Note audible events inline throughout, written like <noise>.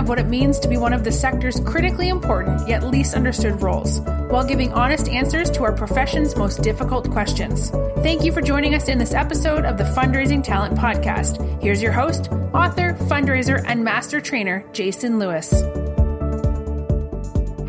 of what it means to be one of the sector's critically important yet least understood roles, while giving honest answers to our profession's most difficult questions. Thank you for joining us in this episode of the Fundraising Talent Podcast. Here's your host, author, fundraiser, and master trainer, Jason Lewis.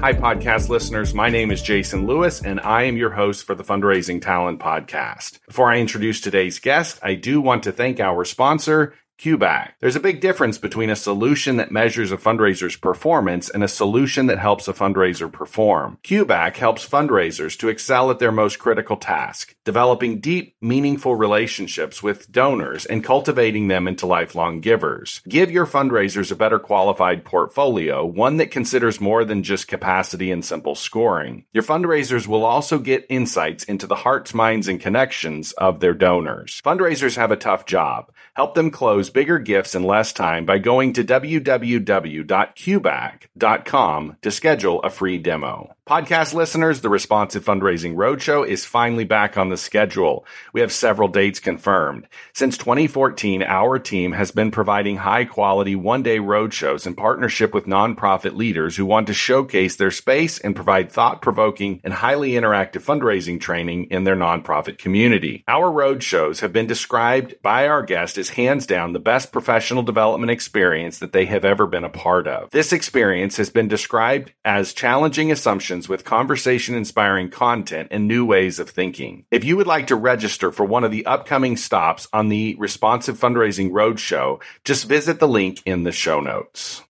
Hi, podcast listeners. My name is Jason Lewis, and I am your host for the Fundraising Talent Podcast. Before I introduce today's guest, I do want to thank our sponsor, QBAC. There's a big difference between a solution that measures a fundraiser's performance and a solution that helps a fundraiser perform. QBAC helps fundraisers to excel at their most critical task, developing deep, meaningful relationships with donors and cultivating them into lifelong givers. Give your fundraisers a better qualified portfolio, one that considers more than just capacity and simple scoring. Your fundraisers will also get insights into the hearts, minds, and connections of their donors. Fundraisers have a tough job. Help them close bigger gifts in less time by going to www.qbac.com to schedule a free demo. Podcast listeners, the Responsive Fundraising Roadshow is finally back on the schedule. We have several dates confirmed. Since 2014, our team has been providing high quality one day roadshows in partnership with nonprofit leaders who want to showcase their space and provide thought provoking and highly interactive fundraising training in their nonprofit community. Our roadshows have been described by our guest as hands down the best professional development experience that they have ever been a part of. This experience has been described as challenging assumptions with conversation inspiring content and new ways of thinking. If you would like to register for one of the upcoming stops on the Responsive Fundraising Roadshow, just visit the link in the show notes.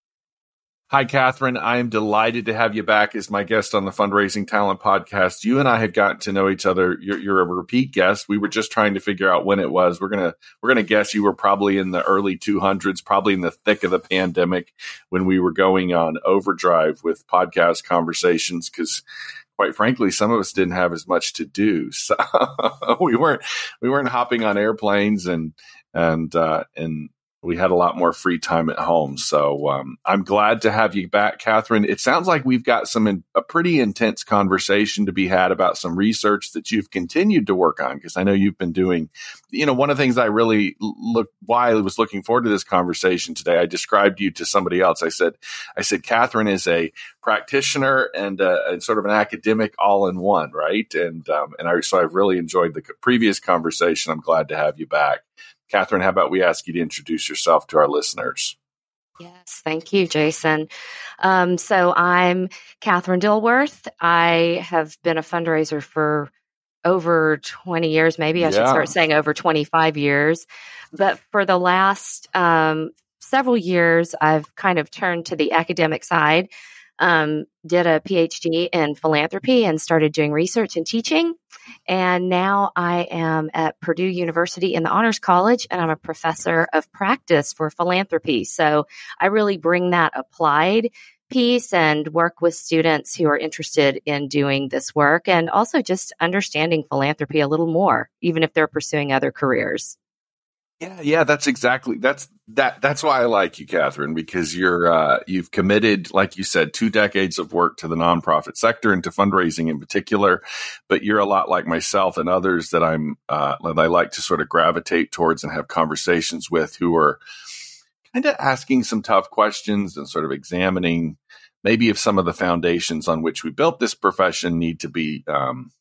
Hi, Kathryn. I am delighted to have you back as my guest on the Fundraising Talent Podcast. You and I have gotten to know each other. You're, you're, a repeat guest. We were just trying to figure out when it was. We're gonna we're gonna guess you were probably in the early 200s, probably in the thick of the pandemic when we were going on overdrive with podcast conversations because quite frankly, some of us didn't have as much to do. <laughs> So we weren't we weren't hopping on airplanes and and uh, and we had a lot more free time at home. So um, I'm glad to have you back, Kathryn. It sounds like we've got some in, a pretty intense conversation to be had about some research that you've continued to work on because I know you've been doing. You know, one of the things I really look why I was looking forward to this conversation today. I described you to somebody else. I said, I said, Kathryn is a practitioner and, uh, and sort of an academic all in one, right? And um, and I so I've really enjoyed the previous conversation. I'm glad to have you back. Kathryn, how about we ask you to introduce yourself to our listeners? Yes, thank you, Jason. Um, so I'm Kathryn Dilworth. I have been a fundraiser for over 20 years, maybe I yeah. should start saying over 25 years. But for the last um, several years, I've kind of turned to the academic side, um, did a PhD in philanthropy and started doing research and teaching. And now I am at Purdue University in the Honors College and I'm a professor of practice for philanthropy. So I really bring that applied piece and work with students who are interested in doing this work and also just understanding philanthropy a little more, even if they're pursuing other careers. Yeah, yeah, that's exactly that's that that's why I like you, Kathryn, because you're uh, you've committed, like you said, two decades of work to the nonprofit sector and to fundraising in particular. But you're a lot like myself and others that I'm uh, that I like to sort of gravitate towards and have conversations with who are kind of asking some tough questions and sort of examining maybe if some of the foundations on which we built this profession need to be um,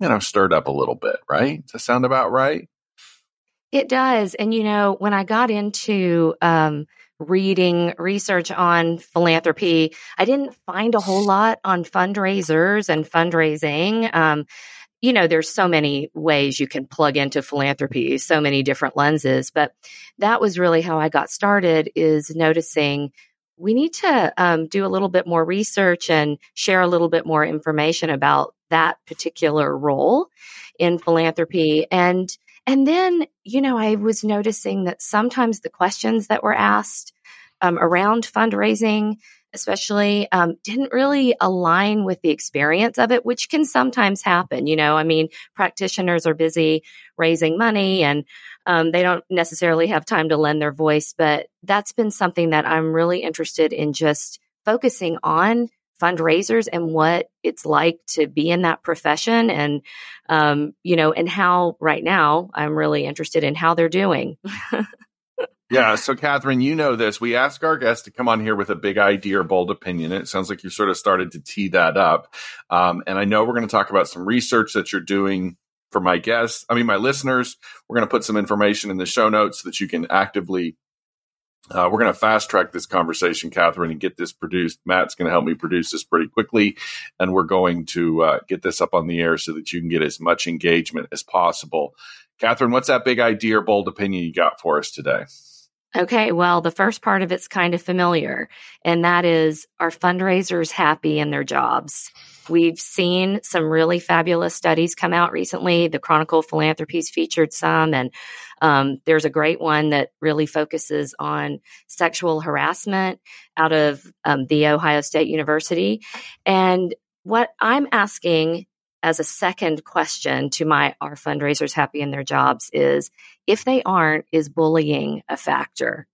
you know stirred up a little bit. Right? Does that sound about right? It does. And, you know, when I got into um, reading research on philanthropy, I didn't find a whole lot on fundraisers and fundraising. Um, you know, there's so many ways you can plug into philanthropy, so many different lenses. But that was really how I got started is noticing we need to um, do a little bit more research and share a little bit more information about that particular role in philanthropy. And and then, you know, I was noticing that sometimes the questions that were asked um, around fundraising, especially, um, didn't really align with the experience of it, which can sometimes happen. You know, I mean, practitioners are busy raising money and um, they don't necessarily have time to lend their voice, but that's been something that I'm really interested in just focusing on fundraisers and what it's like to be in that profession and um, you know and how right now i'm really interested in how they're doing. <laughs> Yeah so kathryn you know this. We ask our guests to come on here with a big idea or bold opinion it sounds like you sort of started to tee that up. Um, and i know we're going to talk about some research that you're doing for my guests i mean my listeners. We're going to put some information in the show notes that you can actively uh, we're going to fast track this conversation, Kathryn, and get this produced. Matt's going to help me produce this pretty quickly, and we're going to uh, get this up on the air so that you can get as much engagement as possible. Kathryn, what's that big idea or bold opinion you got for us today? Okay, well, the first part of it's kind of familiar, and that is are fundraisers happy in their jobs? We've seen some really fabulous studies come out recently. The Chronicle Philanthropies featured some, and um, there's a great one that really focuses on sexual harassment out of um, the Ohio State University. And what I'm asking as a second question to my are fundraisers happy in their jobs is if they aren't, is bullying a factor?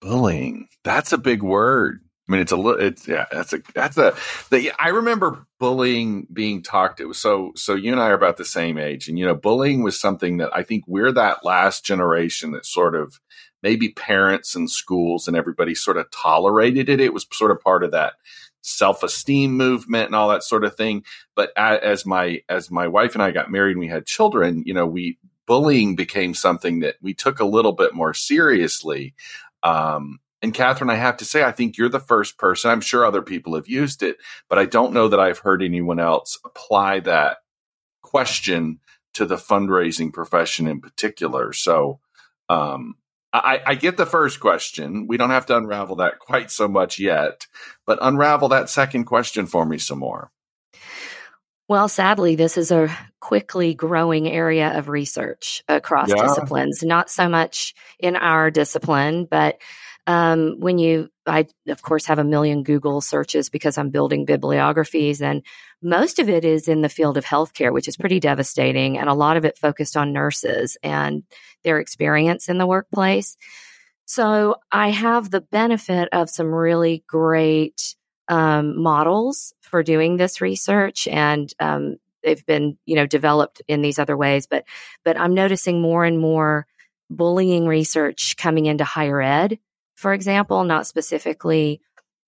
Bullying. That's a big word. I mean, it's a little, it's, yeah, that's a, that's a, the, I remember bullying being talked. It was so, so you and I are about the same age. And, you know, bullying was something that I think we're that last generation that sort of maybe parents and schools and everybody sort of tolerated it. It was sort of part of that self esteem movement and all that sort of thing. But as my, as my wife and I got married and we had children, you know, we, bullying became something that we took a little bit more seriously. Um, and Kathryn, I have to say, I think you're the first person. I'm sure other people have used it, but I don't know that I've heard anyone else apply that question to the fundraising profession in particular. So, um, I, I, get the first question. We don't have to unravel that quite so much yet, but unravel that second question for me some more. Well, sadly, this is a quickly growing area of research across yeah. disciplines, not so much in our discipline, but um, when you, I of course have a million Google searches because I'm building bibliographies, and most of it is in the field of healthcare, which is pretty devastating, and a lot of it focused on nurses and their experience in the workplace. So I have the benefit of some really great um, models for doing this research, and um, they've been, you know, developed in these other ways. But but I'm noticing more and more bullying research coming into higher ed for example, not specifically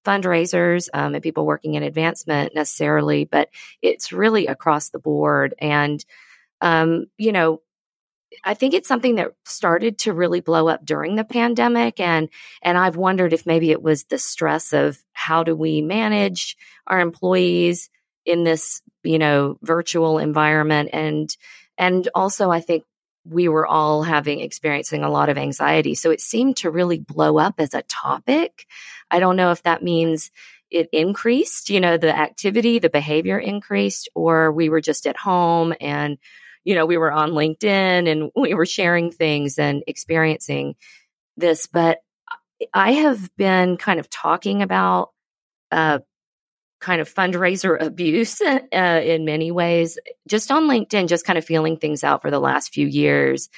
fundraisers um, and people working in advancement necessarily, but it's really across the board. And, um, you know, I think it's something that started to really blow up during the pandemic and and I've wondered if maybe it was the stress of how do we manage our employees in this, you know, virtual environment and and also I think we were all having experiencing a lot of anxiety. So it seemed to really blow up as a topic. I don't know if that means it increased, you know, the activity, the behavior increased, or we were just at home and, you know, we were on LinkedIn and <laughs> we were sharing things and experiencing this. But I have been kind of talking about uh, kind of fundraiser <laughs> abuse uh, in many ways, just on LinkedIn, just kind of feeling things out for the last few years.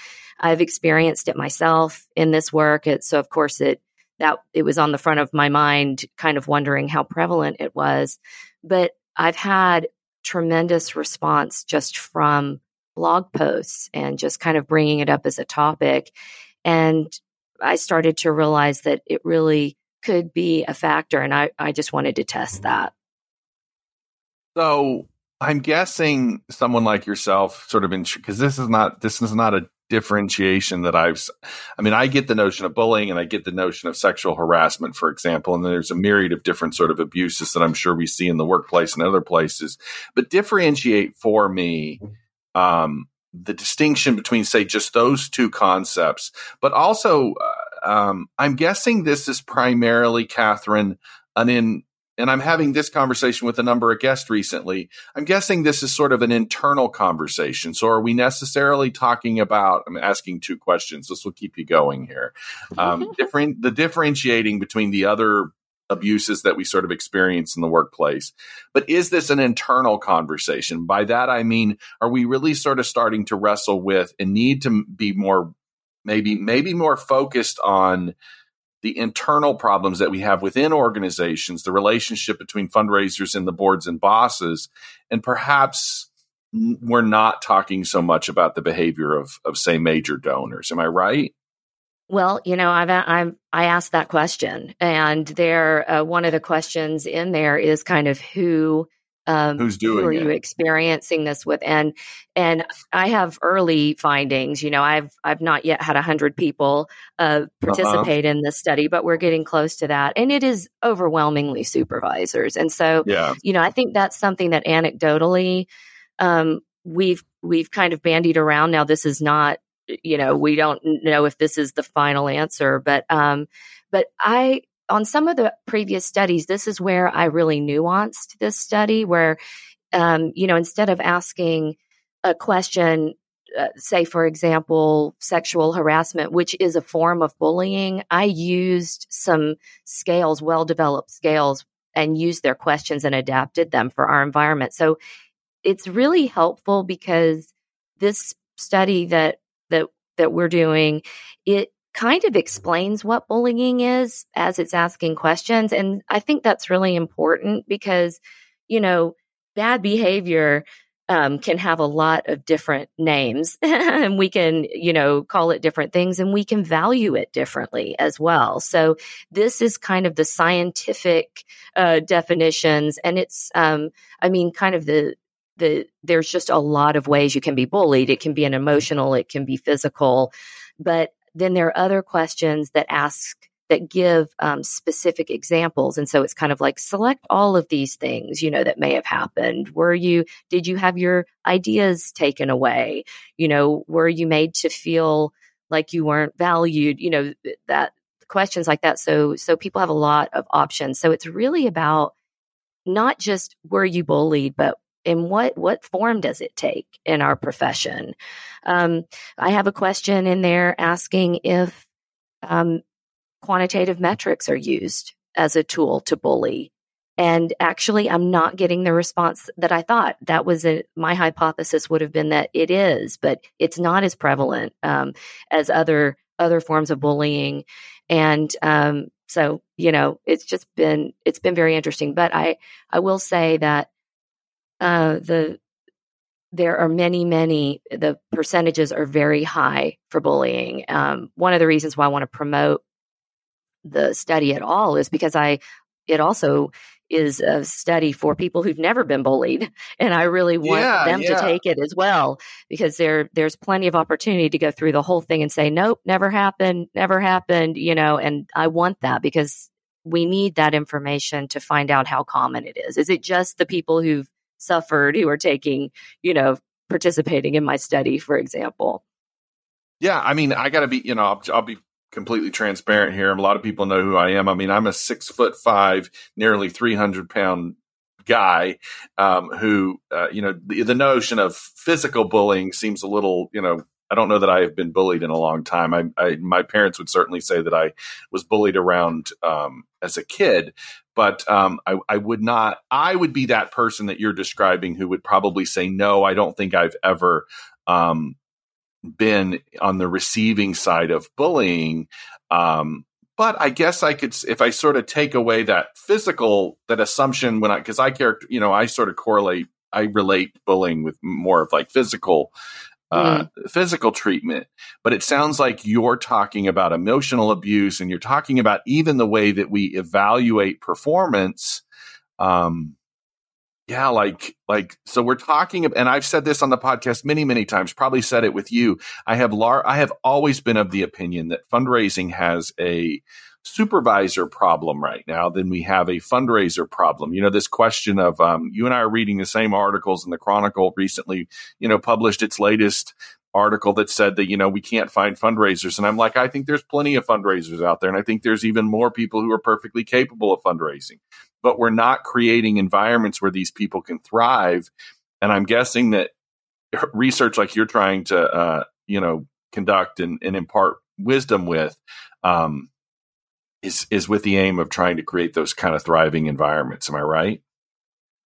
I've experienced it myself in this work. It, so of course it, that it was on the front of my mind, kind of wondering how prevalent it was. But I've had tremendous response just from blog posts and just kind of bringing it up as a topic. And I started to realize that it really could be a factor. And I, I just wanted to test that. So I'm guessing someone like yourself, sort of in because this is not this is not a differentiation that I've. I mean, I get the notion of bullying and I get the notion of sexual harassment, for example, and there's a myriad of different sort of abuses that I'm sure we see in the workplace and other places. But differentiate for me. Um, the distinction between, say, just those two concepts, but also, uh, um, I'm guessing this is primarily, Kathryn, an in and I'm having this conversation with a number of guests recently. I'm guessing this is sort of an internal conversation. So, are we necessarily talking about? I'm asking two questions. This will keep you going here. Um, different the differentiating between the other abuses that we sort of experience in the workplace. But is this an internal conversation? By that I mean, are we really sort of starting to wrestle with and need to be more, maybe maybe more focused on the internal problems that we have within organizations, the relationship between fundraisers and the boards and bosses, and perhaps we're not talking so much about the behavior of, of say, major donors. Am I right? Well, you know, I've, I've I asked that question, and there uh, one of the questions in there is kind of who um, Who's doing? Who are it? you experiencing this with? And and I have early findings. You know, I've I've not yet had a hundred people uh, uh-huh. participate uh-huh. in this study, but we're getting close to that, and it is overwhelmingly supervisors. And so, yeah. you know, I think that's something that anecdotally um, we've we've kind of bandied around. Now, this is not. You know, we don't know if this is the final answer, but um, but I on some of the previous studies, this is where I really nuanced this study, where, um, you know, instead of asking a question, uh, say, for example, sexual harassment, which is a form of bullying, I used some scales, well developed scales, and used their questions and adapted them for our environment. So it's really helpful because this study that that that we're doing it kind of explains what bullying is as it's asking questions. And I think that's really important because, you know, bad behavior um, can have a lot of different names <laughs> and we can, you know, call it different things and we can value it differently as well. So this is kind of the scientific uh, definitions and it's, um, I mean, kind of the, the, there's just a lot of ways you can be bullied. It can be an emotional, it can be physical, but then there are other questions that ask that give um, specific examples. And so it's kind of like select all of these things you know that may have happened. Were you did you have your ideas taken away? You know were you made to feel like you weren't valued? You know that questions like that. So so people have a lot of options. So it's really about not just were you bullied but in what what form does it take in our profession? Um, I have a question in there asking if um, quantitative metrics are used as a tool to bully. And actually, I'm not getting the response that I thought. That was a, my hypothesis would have been that it is, but it's not as prevalent um, as other other forms of bullying. And um, so, you know, it's just been it's been very interesting. But I I will say that uh, the there are many, many, the percentages are very high for bullying. Um, one of the reasons why I want to promote the study at all is because I, it also is a study for people who've never been bullied. <laughs> And I really want yeah, them yeah. to take it as well because there, there's plenty of opportunity to go through the whole thing and say, nope, never happened, never happened, you know, and I want that because we need that information to find out how common it is. Is it just the people who've suffered who are taking, you know, participating in my study, for example. Yeah, I mean, I got to be, you know, I'll, I'll, be completely transparent here. A lot of people know who I am. I mean, I'm a six foot five, nearly 300 pound guy um, who, uh, you know, the, the, notion of physical bullying seems a little, you know, I don't know that I have been bullied in a long time. I, I my parents would certainly say that I was bullied around um, as a kid, but um, I, I, would not. I would be that person that you're describing who would probably say, "No, I don't think I've ever um, been on the receiving side of bullying." Um, but I guess I could, if I sort of take away that physical, that assumption when I, because I character, you know, I sort of correlate, I relate bullying with more of like physical uh, mm. physical treatment. But it sounds like you're talking about emotional abuse and you're talking about even the way that we evaluate performance. Um, yeah, like, like, so we're talking, and I've said this on the podcast many, many times, probably said it with you. I have, lar- I have always been of the opinion that fundraising has a, supervisor problem right now than we have a fundraiser problem. You know, this question of um, you and I are reading the same articles, in the Chronicle recently, you know, published its latest article that said that you know we can't find fundraisers and i'm like i think there's plenty of fundraisers out there and i think there's even more people who are perfectly capable of fundraising but we're not creating environments where these people can thrive. And I'm guessing that <laughs> research like you're trying to, uh, you know, conduct and, and impart wisdom with, um, is is with the aim of trying to create those kind of thriving environments. Am I right?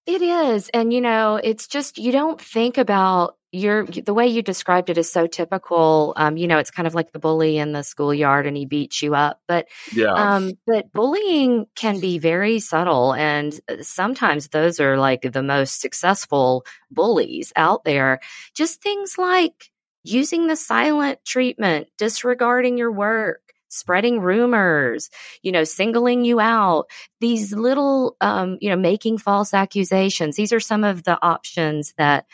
It is. And you know, it's just you don't think about your the way you described it is so typical. Um, you know, it's kind of like the bully in the schoolyard and he beats you up. But yeah. um, but bullying can be very subtle and uh, sometimes those are like the most successful bullies out there. Just things like using the silent treatment, disregarding your work, spreading rumors, you know, singling you out, these little, um, you know, making false accusations. These are some of the options that,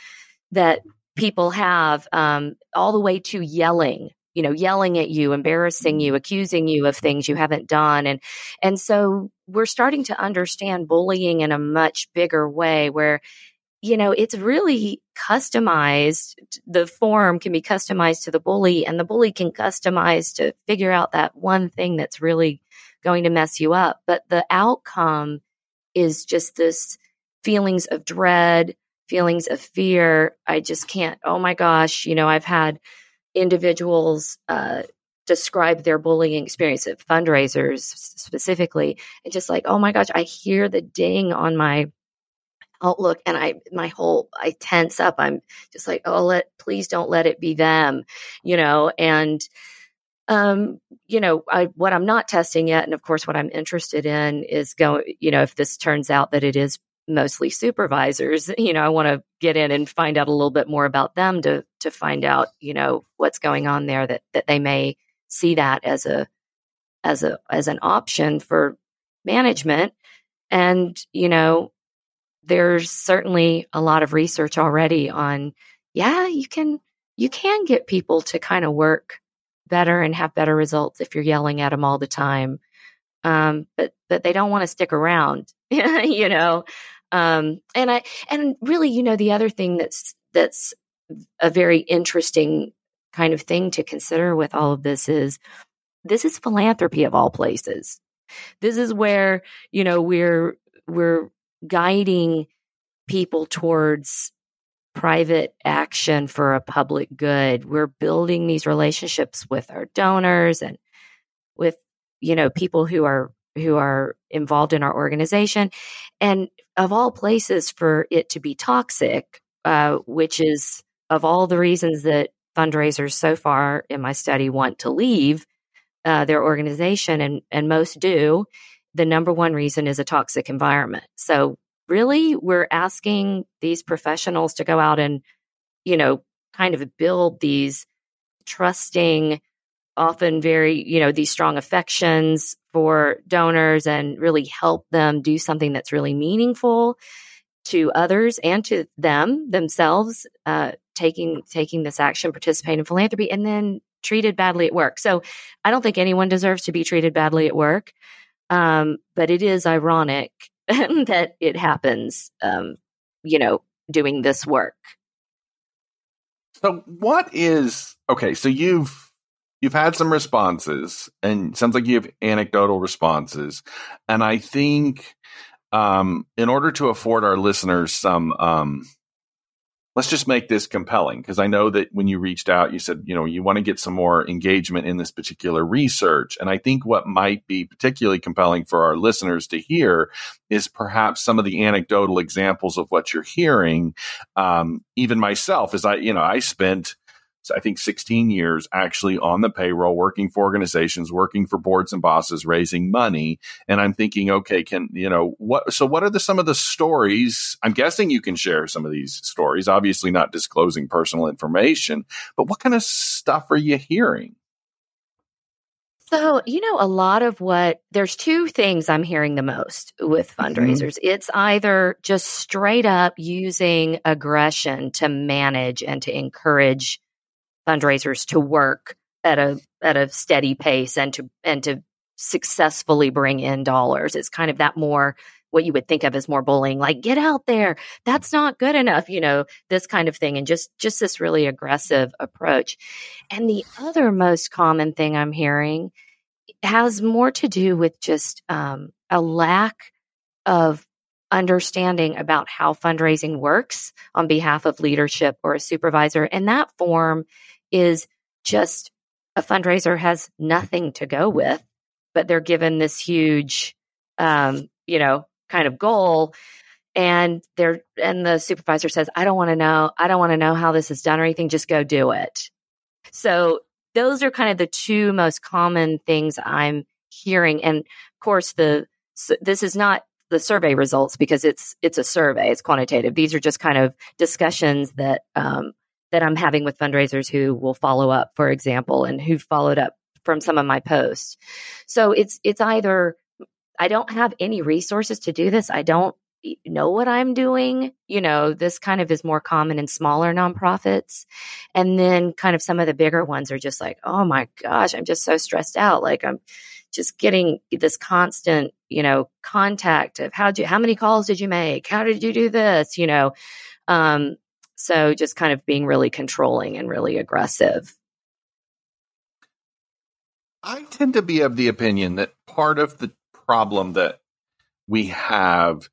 that people have, um, all the way to yelling, you know, yelling at you, embarrassing you, accusing you of things you haven't done. And, and so we're starting to understand bullying in a much bigger way where you know, it's really customized. The form can be customized to the bully, and the bully can customize to figure out that one thing that's really going to mess you up. But the outcome is just this feelings of dread, feelings of fear. I just can't, oh my gosh, you know, I've had individuals uh, describe their bullying experience at fundraisers specifically, and just like, oh my gosh, I hear the ding on my outlook and I my whole I tense up. I'm just like, oh let please don't let it be them, you know, and um, you know, I what I'm not testing yet, and of course what I'm interested in is going, you know, if this turns out that it is mostly supervisors, <laughs> you know, I want to get in and find out a little bit more about them to to find out, you know, what's going on there that that they may see that as a as a as an option for management and you know there's certainly a lot of research already on yeah you can you can get people to kind of work better and have better results if you're yelling at them all the time um, but but they don't want to stick around <laughs> you know um, and i and really you know the other thing that's that's a very interesting kind of thing to consider with all of this is this is philanthropy of all places. This is where you know we're we're guiding people towards private action for a public good. We're building these relationships with our donors and with you know people who are who are involved in our organization and of all places for it to be toxic uh, which is of all the reasons that fundraisers so far in my study want to leave uh, their organization and and most do the number one reason is a toxic environment so really we're asking these professionals to go out and, you know, kind of build these trusting, often very, you know, these strong affections for donors and really help them do something that's really meaningful to others and to them themselves, uh, taking taking this action, participating in philanthropy, and then treated badly at work. So I don't think anyone deserves to be treated badly at work. Um, but it is ironic <laughs> that it happens, um, you know, doing this work. So, what is okay? So you've you've had some responses, and sounds like you have anecdotal responses, and I think um, in order to afford our listeners some um, let's just make this compelling because I know that when you reached out, you said, you know, you want to get some more engagement in this particular research. And I think what might be particularly compelling for our listeners to hear is perhaps some of the anecdotal examples of what you're hearing. Um, even myself, as I, you know, I spent I think 16 years actually on the payroll, working for organizations, working for boards and bosses, raising money. And I'm thinking, okay, can, you know, what, so what are the, some of the stories? I'm guessing you can share some of these stories, obviously not disclosing personal information, but what kind of stuff are you hearing? So, you know, a lot of what there's two things I'm hearing the most with mm-hmm. fundraisers. Mm-hmm. It's either just straight up using aggression to manage and to encourage fundraisers to work at a at a steady pace and to and to successfully bring in dollars. It's kind of that more what you would think of as more bullying, like get out there. That's not good enough, you know, this kind of thing. And just just this really aggressive approach. And the other most common thing I'm hearing has more to do with just um, a lack of understanding about how fundraising works on behalf of leadership or a supervisor. And that form is just a fundraiser has nothing to go with, but they're given this huge, um, you know, kind of goal. And they're, and the supervisor says, I don't want to know, I don't want to know how this is done or anything. Just go do it. So those are kind of the two most common things I'm hearing. And of course, the, this is not the survey results because it's it's a survey, it's quantitative. These are just kind of discussions that um, that I'm having with fundraisers who will follow up, for example, and who followed up from some of my posts. So it's it's either I don't have any resources to do this. I don't know what I'm doing. You know, this kind of is more common in smaller nonprofits. And then kind of some of the bigger ones are just like, oh my gosh, I'm just so stressed out. Like I'm just getting this constant, you know, contact of how you, how many calls did you make? How did you do this? You know, um, so just kind of being really controlling and really aggressive. I tend to be of the opinion that part of the problem that we have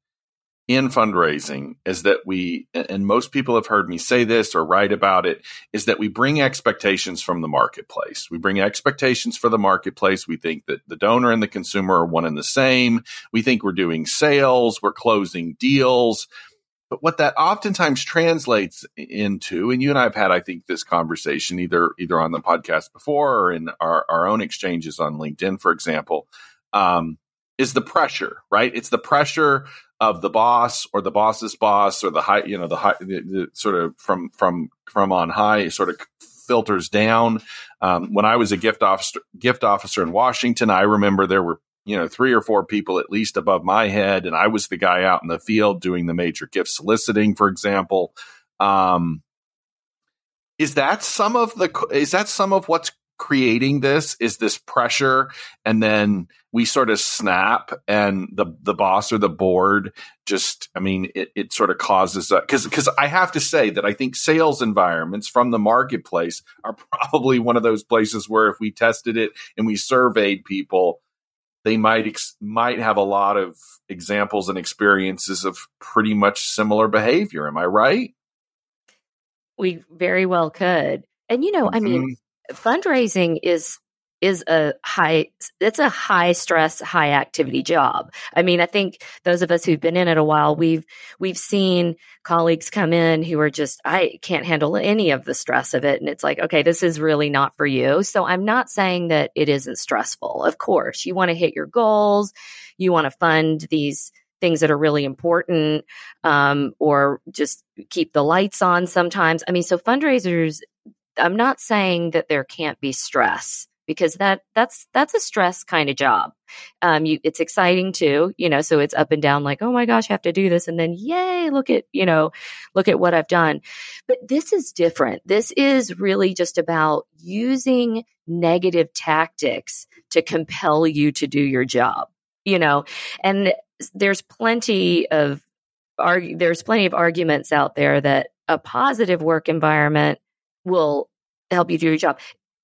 in fundraising is that we, and most people have heard me say this or write about it, is that we bring expectations from the marketplace. We bring expectations for the marketplace. We think that the donor and the consumer are one and the same. We think we're doing sales, we're closing deals. But what that oftentimes translates into, and you and I have had, I think, this conversation either either on the podcast before or in our, our own exchanges on LinkedIn, for example, um, is the pressure, right? It's the pressure of the boss or the boss's boss or the high, you know, the high, the, the sort of from from from on high, sort of filters down. Um, when I was a gift officer, gift officer in Washington, I remember there were you know three or four people at least above my head, and I was the guy out in the field doing the major gift soliciting, for example. Um, is that some of the is that some of what's creating this is this pressure and then we sort of snap and the the boss or the board just i mean it, it sort of causes because because i have to say that i think sales environments from the marketplace are <laughs> probably one of those places where if we tested it and we surveyed people they might ex- might have a lot of examples and experiences of pretty much similar behavior. Am i right? We very well could. And you know mm-hmm. i mean mm-hmm. fundraising is is a high it's a high stress high activity job. I mean i think those of us who've been in it a while we've we've seen colleagues come in who are just i can't handle any of the stress of it. And it's like okay this is really not for you. So i'm not saying that it isn't stressful. Of course you want to hit your goals. You want to fund these things that are really important um, or just keep the lights on sometimes. I mean so fundraisers I'm not saying that there can't be stress because that that's that's a stress kind of job. Um, you, it's exciting too, you know. So it's up and down, like, oh my gosh, I have to do this, and then yay, look at you know, look at what I've done. But this is different. This is really just about using negative tactics to compel you to do your job, you know. And there's plenty of argue. There's plenty of arguments out there that a positive work environment will help you do your job.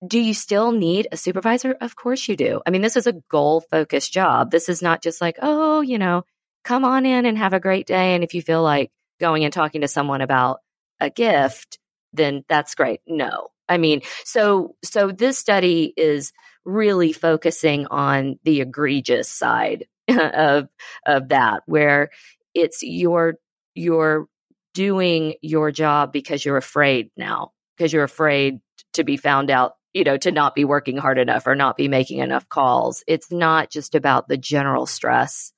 Do you still need a supervisor? Of course you do. I mean, this is a goal focused job. This is not just like, oh, you know, come on in and have a great day. And if you feel like going and talking to someone about a gift, then that's great. No. I mean, so so this study is really focusing on the egregious side <laughs> of of that where it's your you're doing your job because you're afraid now because you're afraid to be found out, you know, to not be working hard enough or not be making enough calls. It's not just about the general stress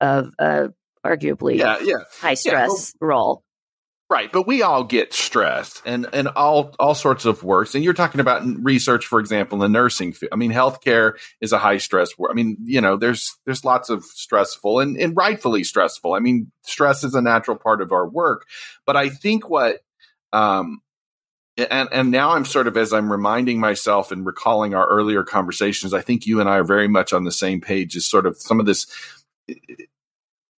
of uh, arguably yeah, yeah. high stress yeah, role. Right, but we all get stressed and and all all sorts of works. And you're talking about research, for example, in the nursing field. I mean, healthcare is a high stress work. I mean, you know, there's there's lots of stressful and, and rightfully stressful. I mean, stress is a natural part of our work. But I think what um, and and now I'm sort of as I'm reminding myself and recalling our earlier conversations, I think you and I are very much on the same page. as sort of some of this.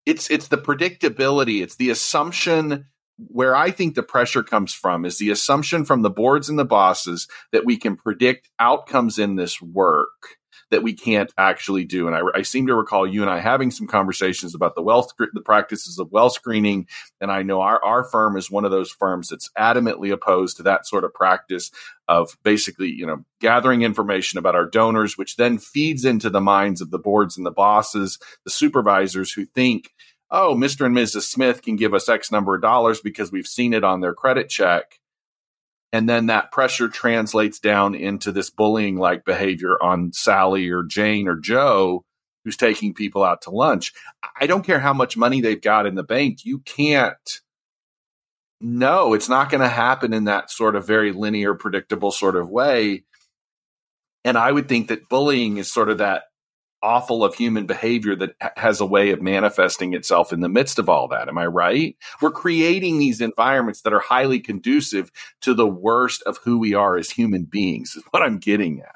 It's it's the predictability. It's the assumption where I think the pressure comes from is the assumption from the boards and the bosses that we can predict outcomes in this work that we can't actually do. And I, I seem to recall you and I having some conversations about the wealth, the practices of wealth screening. And I know our, our firm is one of those firms that's adamantly opposed to that sort of practice of basically, you know, gathering information about our donors, which then feeds into the minds of the boards and the bosses, the supervisors who think, oh, Mr. and Mrs. Smith can give us X number of dollars because we've seen it on their credit check and then that pressure translates down into this bullying like behavior on Sally or Jane or Joe who's taking people out to lunch. I don't care how much money they've got in the bank. You can't. No, it's not going to happen in that sort of very linear, predictable sort of way. And I would think that bullying is sort of that awful of human behavior that has a way of manifesting itself in the midst of all that. Am I right? We're creating these environments that are highly conducive to the worst of who we are as human beings, is what I'm getting at.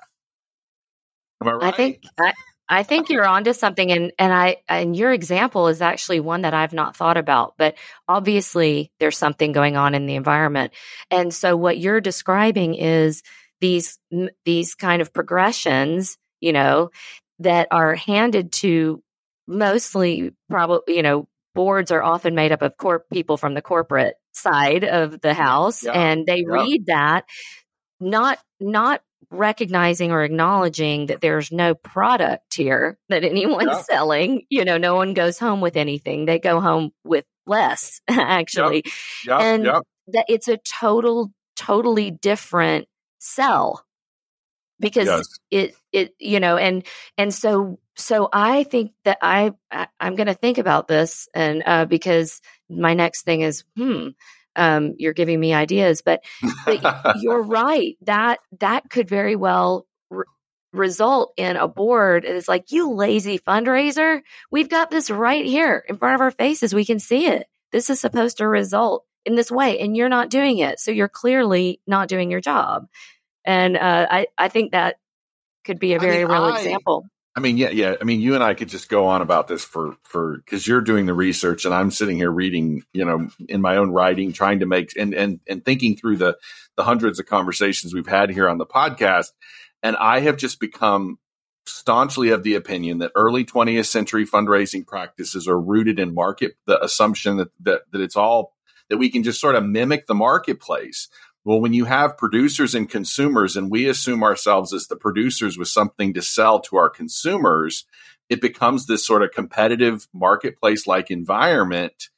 Am I right? I think I, I think you're onto something and and I and your example is actually one that I've not thought about, but obviously there's something going on in the environment. And so what you're describing is these these kind of progressions you know that are handed to mostly probably, you know, boards are often made up of corp people from the corporate side of the house yeah. and they yeah. read that not not recognizing or acknowledging that there's no product here that anyone's yeah. selling you know no one goes home with anything they go home with less <laughs> actually and that it's a total totally different sell because yes. it it you know and and so so I think that I, I am going to think about this and uh, because my next thing is hmm um, you're giving me ideas but, but you're <laughs> right that that could very well re- result in a board it's like you lazy fundraiser we've got this right here in front of our faces we can see it this is supposed to result in this way and you're not doing it so you're clearly not doing your job and uh, I, I think that could be a very I mean, real I, example. I mean, yeah, yeah. I mean, you and I could just go on about this for for because you're doing the research and I'm sitting here reading, you know, in my own writing, trying to make and and and thinking through the the hundreds of conversations we've had here on the podcast, and I have just become staunchly of the opinion that early 20th century fundraising practices are rooted in market the assumption that that, that it's all that we can just sort of mimic the marketplace well, when you have producers and consumers, and we assume ourselves as the producers with something to sell to our consumers, it becomes this sort of competitive marketplace like environment,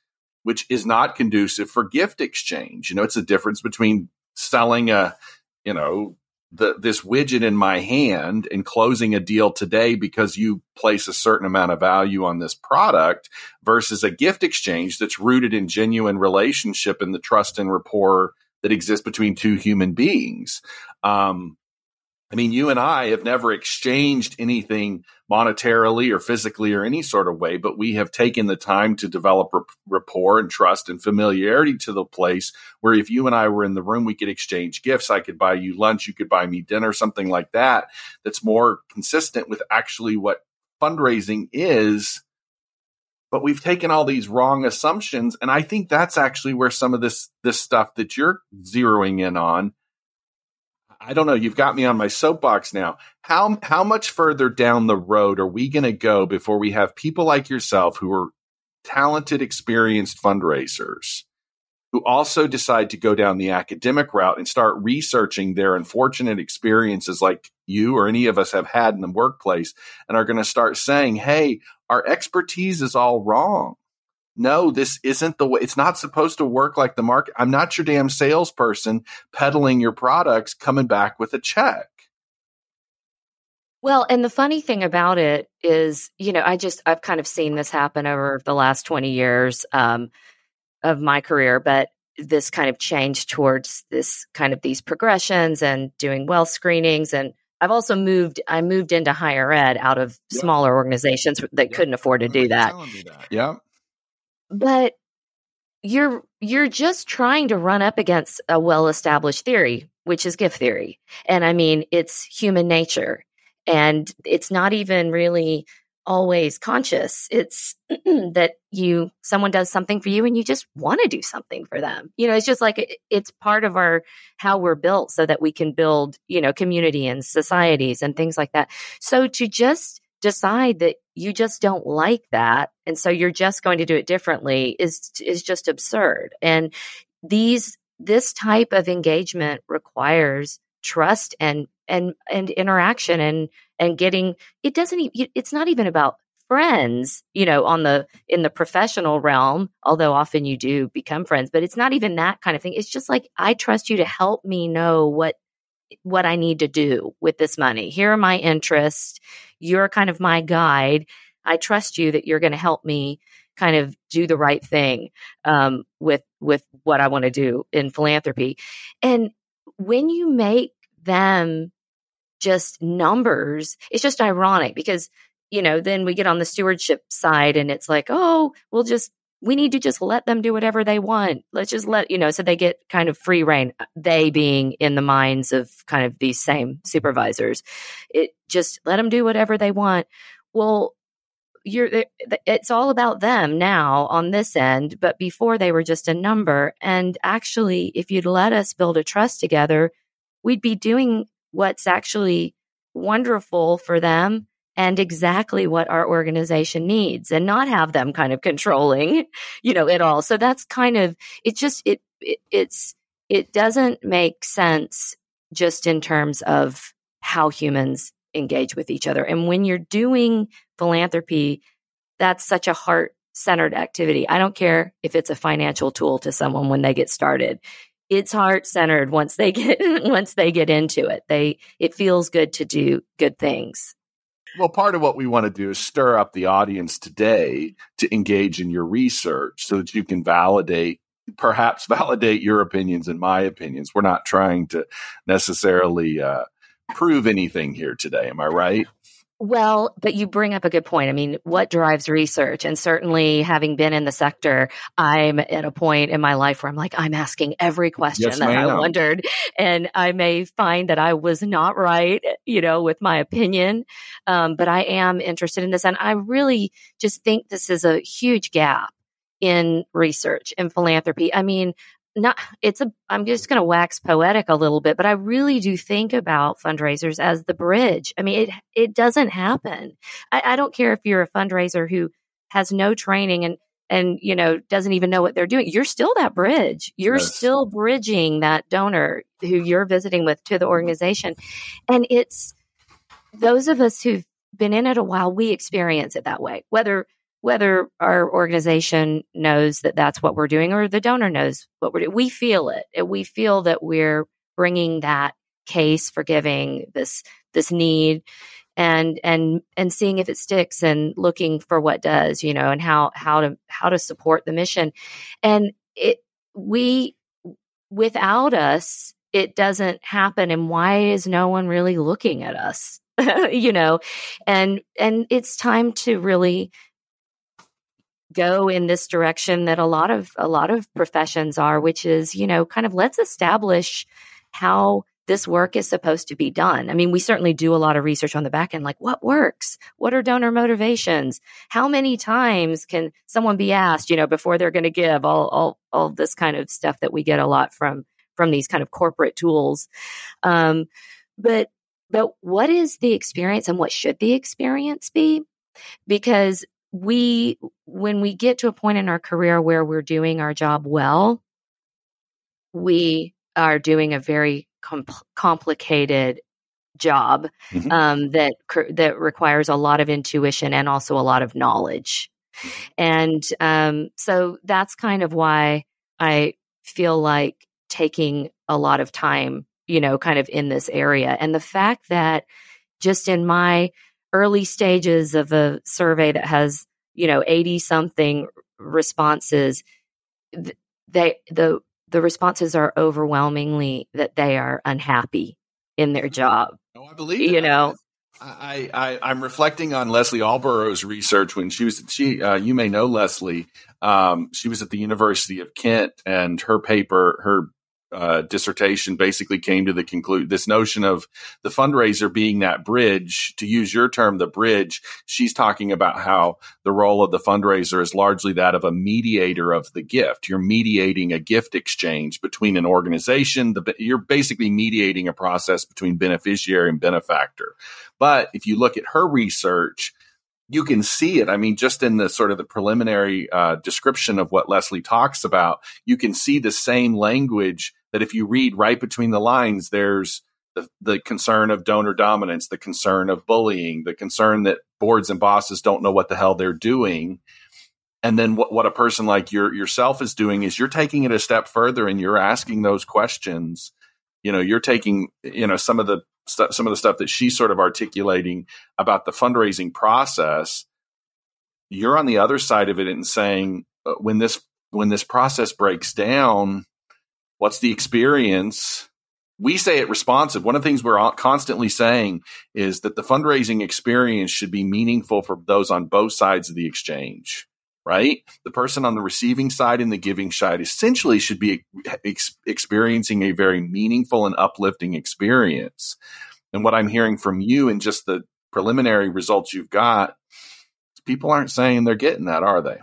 which is not conducive for gift exchange. You know, it's a difference between selling a, you know, the, this widget in my hand and closing a deal today because you place a certain amount of value on this product versus a gift exchange that's rooted in genuine relationship and the trust and rapport that exists between two human beings. Um, I mean, you and I have never exchanged anything monetarily or physically or any sort of way, but we have taken the time to develop rapport and trust and familiarity to the place where if you and I were in the room, we could exchange gifts. I could buy you lunch, you could buy me dinner, something like that. That's more consistent with actually what fundraising is but we've taken all these wrong assumptions and i think that's actually where some of this this stuff that you're zeroing in on i don't know you've got me on my soapbox now. How how much further down the road are we going to go before we have people like yourself who are talented experienced fundraisers who also decide to go down the academic route and start researching their unfortunate experiences like you or any of us have had in the workplace and are going to start saying, Hey, our expertise is all wrong. No, this isn't the way. It's not supposed to work like the market. I'm not your damn salesperson peddling your products, coming back with a check. Well, and the funny thing about it is, you know, I just, I've kind of seen this happen over the last 20 years um, of my career, but this kind of change towards this kind of these progressions and doing wealth screenings and I've also moved. I moved into higher ed out of yep. smaller organizations that yep. couldn't afford to do that. that. Yeah, but you're you're just trying to run up against a well-established theory, which is gift theory, and I mean it's human nature, and it's not even really always conscious. It's <clears throat> that you, someone does something for you and you just want to do something for them. You know, it's just like it, it's part of our, how we're built so that we can build, you know, community and societies and things like that. So to just decide that you just don't like that and so you're just going to do it differently is is just absurd and these this type of engagement requires trust and and and interaction and and getting it doesn't it's not even about friends you know on the in the professional realm although often you do become friends but it's not even that kind of thing. It's just like i trust you to help me know what what i need to do with this money. Here are my interests. You're kind of my guide. I trust you that you're going to help me kind of do the right thing um, with with what i want to do in philanthropy. And when you make them just numbers, it's just ironic because, you know, then we get on the stewardship side and it's like, oh, we'll just, we need to just let them do whatever they want. Let's just let, you know, so they get kind of free reign, uh, they being in the minds of kind of these same supervisors. It just let them do whatever they want. Well, you're it's all about them now on this end but before they were just a number and actually if you'd let us build a trust together we'd be doing what's actually wonderful for them and exactly what our organization needs and not have them kind of <laughs> controlling you know it all. So that's kind of it just it, it it's it doesn't make sense just in terms of how humans engage with each other. And when you're doing philanthropy that's such a heart centered activity. I don't care if it's a financial tool to someone when they get started it's heart centered once they get <laughs> once they get into it. They it feels good to do good things. Well, part of what we want to do is stir up the audience today to engage in your research so that you can validate perhaps <laughs> validate your opinions and my opinions. We're not trying to necessarily uh, prove anything here today. Am I right? Well, but you bring up a good point. I mean, what drives research? And certainly having been in the sector, I'm at a point in my life where I'm like, I'm asking every question yes, that. I wondered. And I may find that I was not right, you know, with my opinion. Um, but I am interested in this. And I really just think this is a huge gap in research and philanthropy. I mean, not it's a i'm just going to wax poetic a little bit but i really do think about fundraisers as the bridge. I mean it it doesn't happen. I, I, don't care if you're a fundraiser who has no training and and you know doesn't even know what they're doing you're still that bridge. You're yes. still bridging that donor who you're visiting with to the mm-hmm. organization. And it's those of us who've been in it a while we experience it that way. Whether whether our organization knows that that's what we're doing or the donor knows what we're doing. We feel it. We feel that we're bringing that case for giving this this need and and and seeing if it sticks and looking for what does you know and how how to how to support the mission and it we without us it doesn't happen and why is no one really looking at us <laughs> you know and and it's time to really go in this direction that a lot of a lot of professions are which is you know kind of let's establish how this work is supposed to be done. I mean, we certainly do a lot of research on the back end, like what works? What are donor motivations? How many times can someone be asked, you know, before they're going to give all, all, all this kind of stuff that we get a lot from, from these kind of corporate tools. Um, but, but what is the experience and what should the experience be? Because we when we get to a point in our career where we're doing our job well we are doing a very complicated job mm-hmm. um, that that requires a lot of intuition and also a lot of knowledge and um, so that's kind of why i feel like taking a lot of time you know kind of in this area and the fact that just in my early stages of a survey that has you know 80 something responses they the the responses are overwhelmingly that they are unhappy in their job oh i believe you know? I, I I'm reflecting on Lesley Alborough's research when she was she uh, you may know Lesley um, she was at the University of Kent and her paper her uh, dissertation basically came to the conclude this notion of the fundraiser being that bridge to use your term the bridge she's talking about how the role of the fundraiser is largely that of a mediator of the gift. You're mediating a gift exchange between an organization the, you're basically mediating a process between beneficiary and benefactor. But if you look at her research you can see it. I mean, just in the sort of the preliminary uh, description of what Lesley talks about, you can see the same language that if you read right between the lines, there's the, the concern of donor dominance, the concern of bullying, the concern that boards and bosses don't know what the hell they're doing. And then what, what a person like your, yourself is doing is you're taking it a step further and you're asking those questions. You know, you're taking, you know, some of the st- some of the stuff that she's sort of articulating about the fundraising process, you're on the other side of it and saying uh, when this when this process breaks down, what's the experience? We say it responsive. One of the things we're constantly saying is that the fundraising experience should be meaningful for those on both sides of the exchange right? The person on the receiving side and the giving side essentially should be ex- experiencing a very meaningful and uplifting experience. And what I'm hearing from you and just the preliminary results you've got, people aren't saying they're getting that, are they?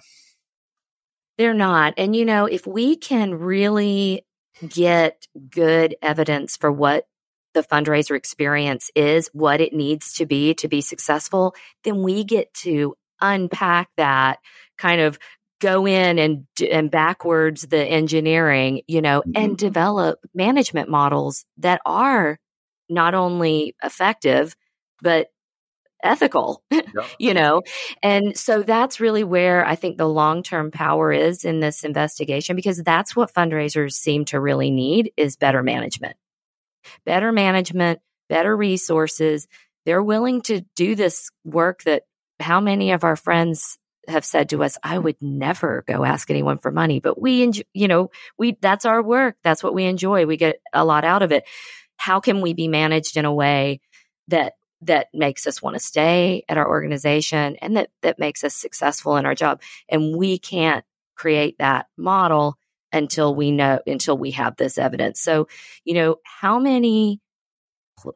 They're not. And, you know, if we can really get good evidence for what the fundraiser experience is, what it needs to be to be successful, then we get to unpack that kind of go in and and backwards the engineering, you know, mm-hmm. and develop management models that are not only effective but ethical, <laughs> yep. you know. And so that's really where I think the long-term power is in this investigation because that's what fundraisers seem to really need is better management. Better management, better resources. They're willing to do this work that how many of our friends have said to us, I would never go ask anyone for money, but we, enjoy, you know, we, that's our work. That's what we enjoy. We get a lot out of it. How can we be managed in a way that, that makes us want to stay at our organization and that, that makes us successful in our job? And we can't create that model until we know, until we have this evidence. So, you know, how many,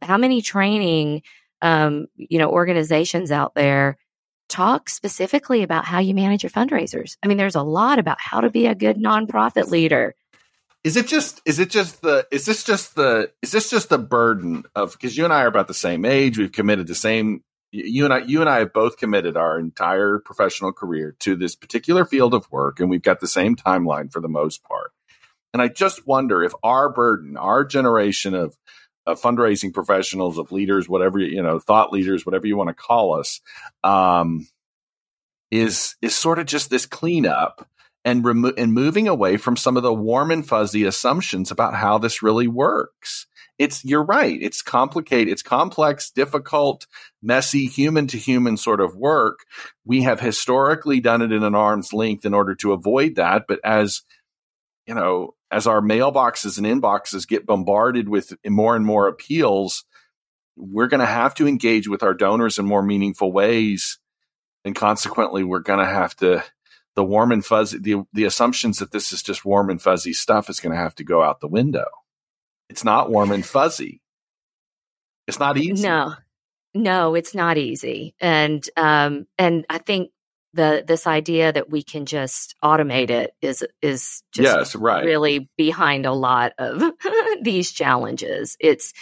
how many training, um, you know, organizations out there talk specifically about how you manage your fundraisers. I mean, there's a lot about how to be a good nonprofit leader. Is it just is it just the is this just the is this just the burden of because you and I are about the same age, we've committed the same you and I you and I have both committed our entire professional career to this particular field of work and we've got the same timeline for the most part. And I just wonder if our burden, our generation of of fundraising professionals, of leaders, whatever you know, thought leaders, whatever you want to call us, um, is is sort of just this cleanup and remo- and moving away from some of the warm and fuzzy assumptions about how this really works. It's you're right. It's complicated. It's complex, difficult, messy, human to human sort of work. We have historically done it in an arm's length in order to avoid that. But as you know, as our mailboxes and inboxes get bombarded with more and more appeals, we're going to have to engage with our donors in more meaningful ways. And consequently, we're going to have to, the warm and fuzzy, the, the assumptions that this is just warm and fuzzy stuff is going to have to go out the window. It's not warm and fuzzy. It's not easy. No, no, it's not easy. And, um, and I think the this idea that we can just automate it is is just yes, right. really behind a lot of <laughs> these challenges. It's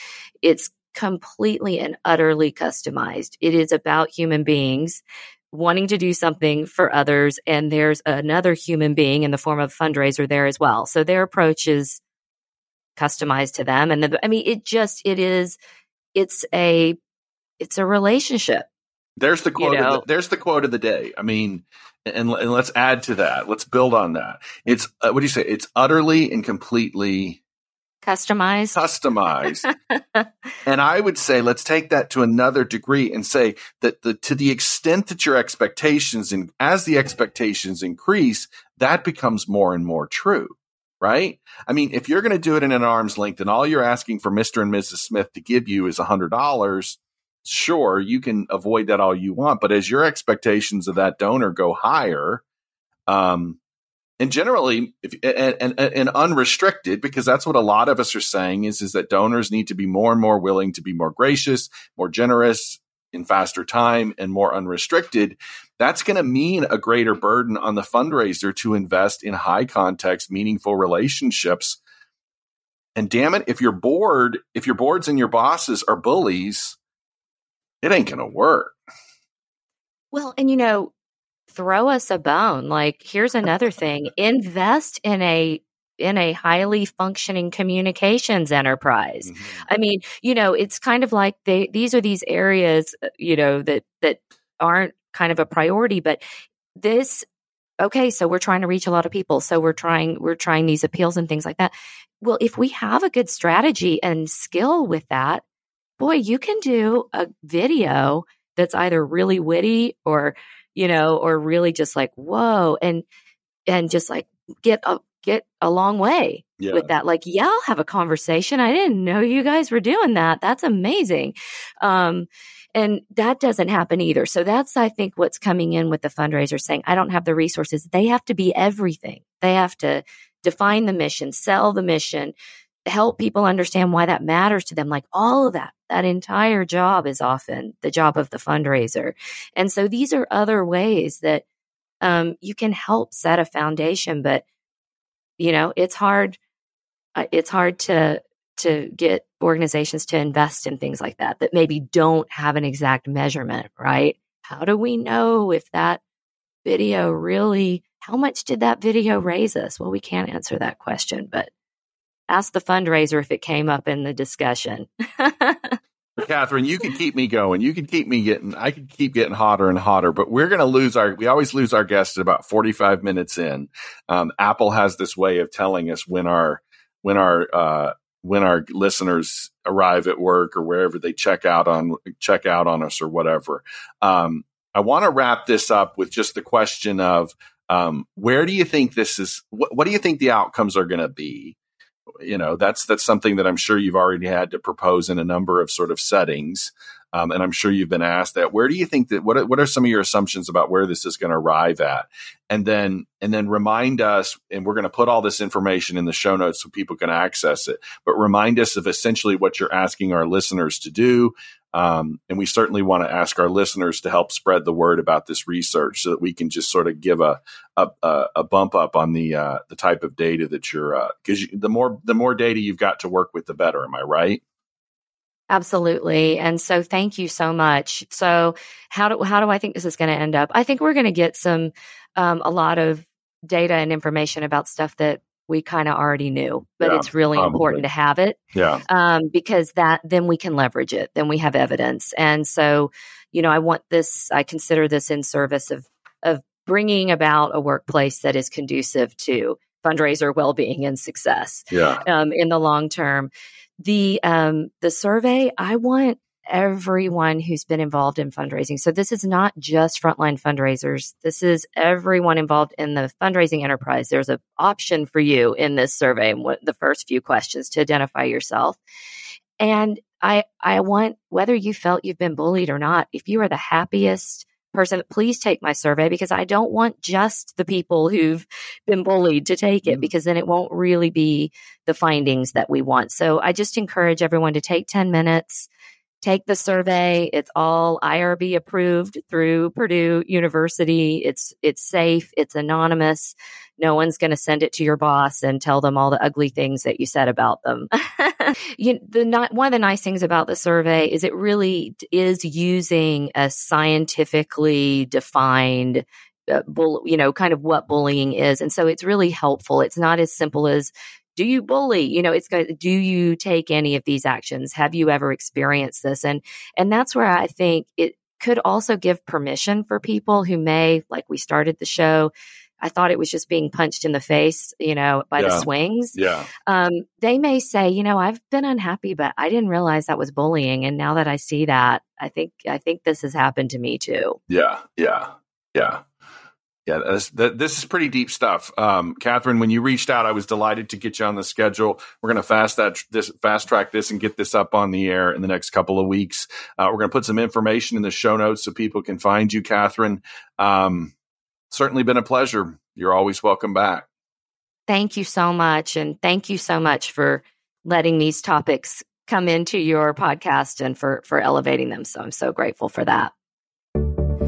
it's completely and utterly customized. It is about human beings wanting to do something for others and there's another human being in the form of fundraiser there as well. So their approach is customized to them and the, I mean it just it is it's a it's a relationship there's the quote. You know? the, there's the quote of the day. I mean, and, and let's add to that. Let's build on that. It's uh, what do you say? It's utterly and completely customized. Customized. <laughs> and I would say let's take that to another degree and say that the to the extent that your expectations and as the expectations increase, that becomes more and more true. Right? I mean, if you're going to do it in an arm's length and all you're asking for Mr. and Mrs. Smith to give you is a hundred dollars, sure, you can avoid that all you want. But as your expectations of that donor go higher, um, and generally if, and, and, and, unrestricted because that's what a lot of us are saying is is that donors need to be more and more willing to be more gracious more generous in faster time and more unrestricted that's going to mean a greater burden on the fundraiser to invest in high context meaningful relationships and damn it if your board if your boards and your bosses are bullies it ain't going to work well and you know throw us a bone. Like, here's another <laughs> thing invest in a in a highly functioning communications enterprise. Mm-hmm. I mean, you know, it's kind of like they these are these areas, uh, you know, that that aren't kind of a priority, but this okay, so we're trying to reach a lot of people. So we're trying we're trying these appeals and things like that. Well, if we have a good strategy and skill with that, boy, you can do a video that's either really witty or you know, or really just like, whoa, and and just like get a get a long way yeah. with that. Like, yeah, I'll have a conversation. I didn't know you guys were doing that. That's amazing. Um, and that doesn't happen either. So that's, I think, what's coming in with the fundraiser saying, I don't have the resources. They have to be everything. They have to define the mission, sell the mission, help people understand why that matters to them. Like all of that, that entire job is often the job of the fundraiser. And so these are other ways that um, you can help set a foundation, but you know, it's hard. Uh, it's hard to to get organizations to invest in things like that that maybe don't have an exact measurement, right? How do we know if that video really how much did that video raise us? Well, we can't answer that question, but ask the fundraiser if it came up in the discussion. <laughs> Kathryn, you can keep me going. You can keep me getting, I can keep getting hotter and hotter, but we're going to lose our, we always lose our guests at about 45 minutes in. Um, Apple has this way of telling us when our, when our, uh, when our listeners arrive at work or wherever they check out on, check out on us or whatever. Um, I want to wrap this up with just the question of, um, where do you think this is, what, what do you think the outcomes are going to be? You know that's that's something that I'm sure you've already had to propose in a number of sort of settings, um, and I'm sure you've been asked that. Where do you think that what are, what are some of your assumptions about where this is going to arrive at, and then and then remind us, and we're going to put all this information in the show notes so people can access it. But remind us of essentially what you're asking our listeners to do, um, and we certainly want to ask our listeners to help spread the word about this research so that we can just sort of give a a, a bump up on the uh, the type of data that you're because uh, the more the more data you've got to work with, the better. Am I right? Absolutely. And so thank you so much. So how do how do I think this is going to end up? I think we're going to get some um, a lot of data and information about stuff that we kind of already knew, but yeah, it's really probably. important to have it. Yeah. Um, because that then we can leverage it. Then we have evidence. And so, you know, I want this, I consider this in service of, of bringing about a workplace that is conducive to fundraiser well-being and success. Yeah. Um, in the long term. The, um, the survey, I want everyone who's been involved in fundraising. So this is not just frontline fundraisers. This is everyone involved in the fundraising enterprise. There's an option for you in this survey, the first few questions to identify yourself. And I I want whether you felt you've been bullied or not, if you are the happiest person, please take my survey because I don't want just the people who've been bullied to take it mm-hmm. because then it won't really be the findings that we want. So I just encourage everyone to take 10 minutes take the survey. It's all IRB approved through Purdue University. It's it's safe. It's anonymous. No one's going to send it to your boss and tell them all the ugly things that you said about them. <laughs> you, the not, one of the nice things about the survey is it really is using a scientifically defined uh, bull, you know, kind of what bullying is. And so it's really helpful. It's not as simple as do you bully you know it's good do you take any of these actions have you ever experienced this and and that's where i think it could also give permission for people who may like we started the show I thought it was just being punched in the face, you know, by yeah. the swings. Yeah. Um, they may say, you know, I've been unhappy, but I didn't realize that was bullying. And now that I see that, I think I think this has happened to me too. Yeah. Yeah. Yeah. Yeah, this, this is pretty deep stuff. Um, Kathryn, when you reached out, I was delighted to get you on the schedule. We're going to fast that this fast track this and get this up on the air in the next couple of weeks. Uh, we're going to put some information in the show notes so people can find you, Kathryn. Um, certainly been a pleasure. You're always welcome back. Thank you so much. And thank you so much for letting these topics come into your podcast and for, for elevating them. So I'm so grateful for that.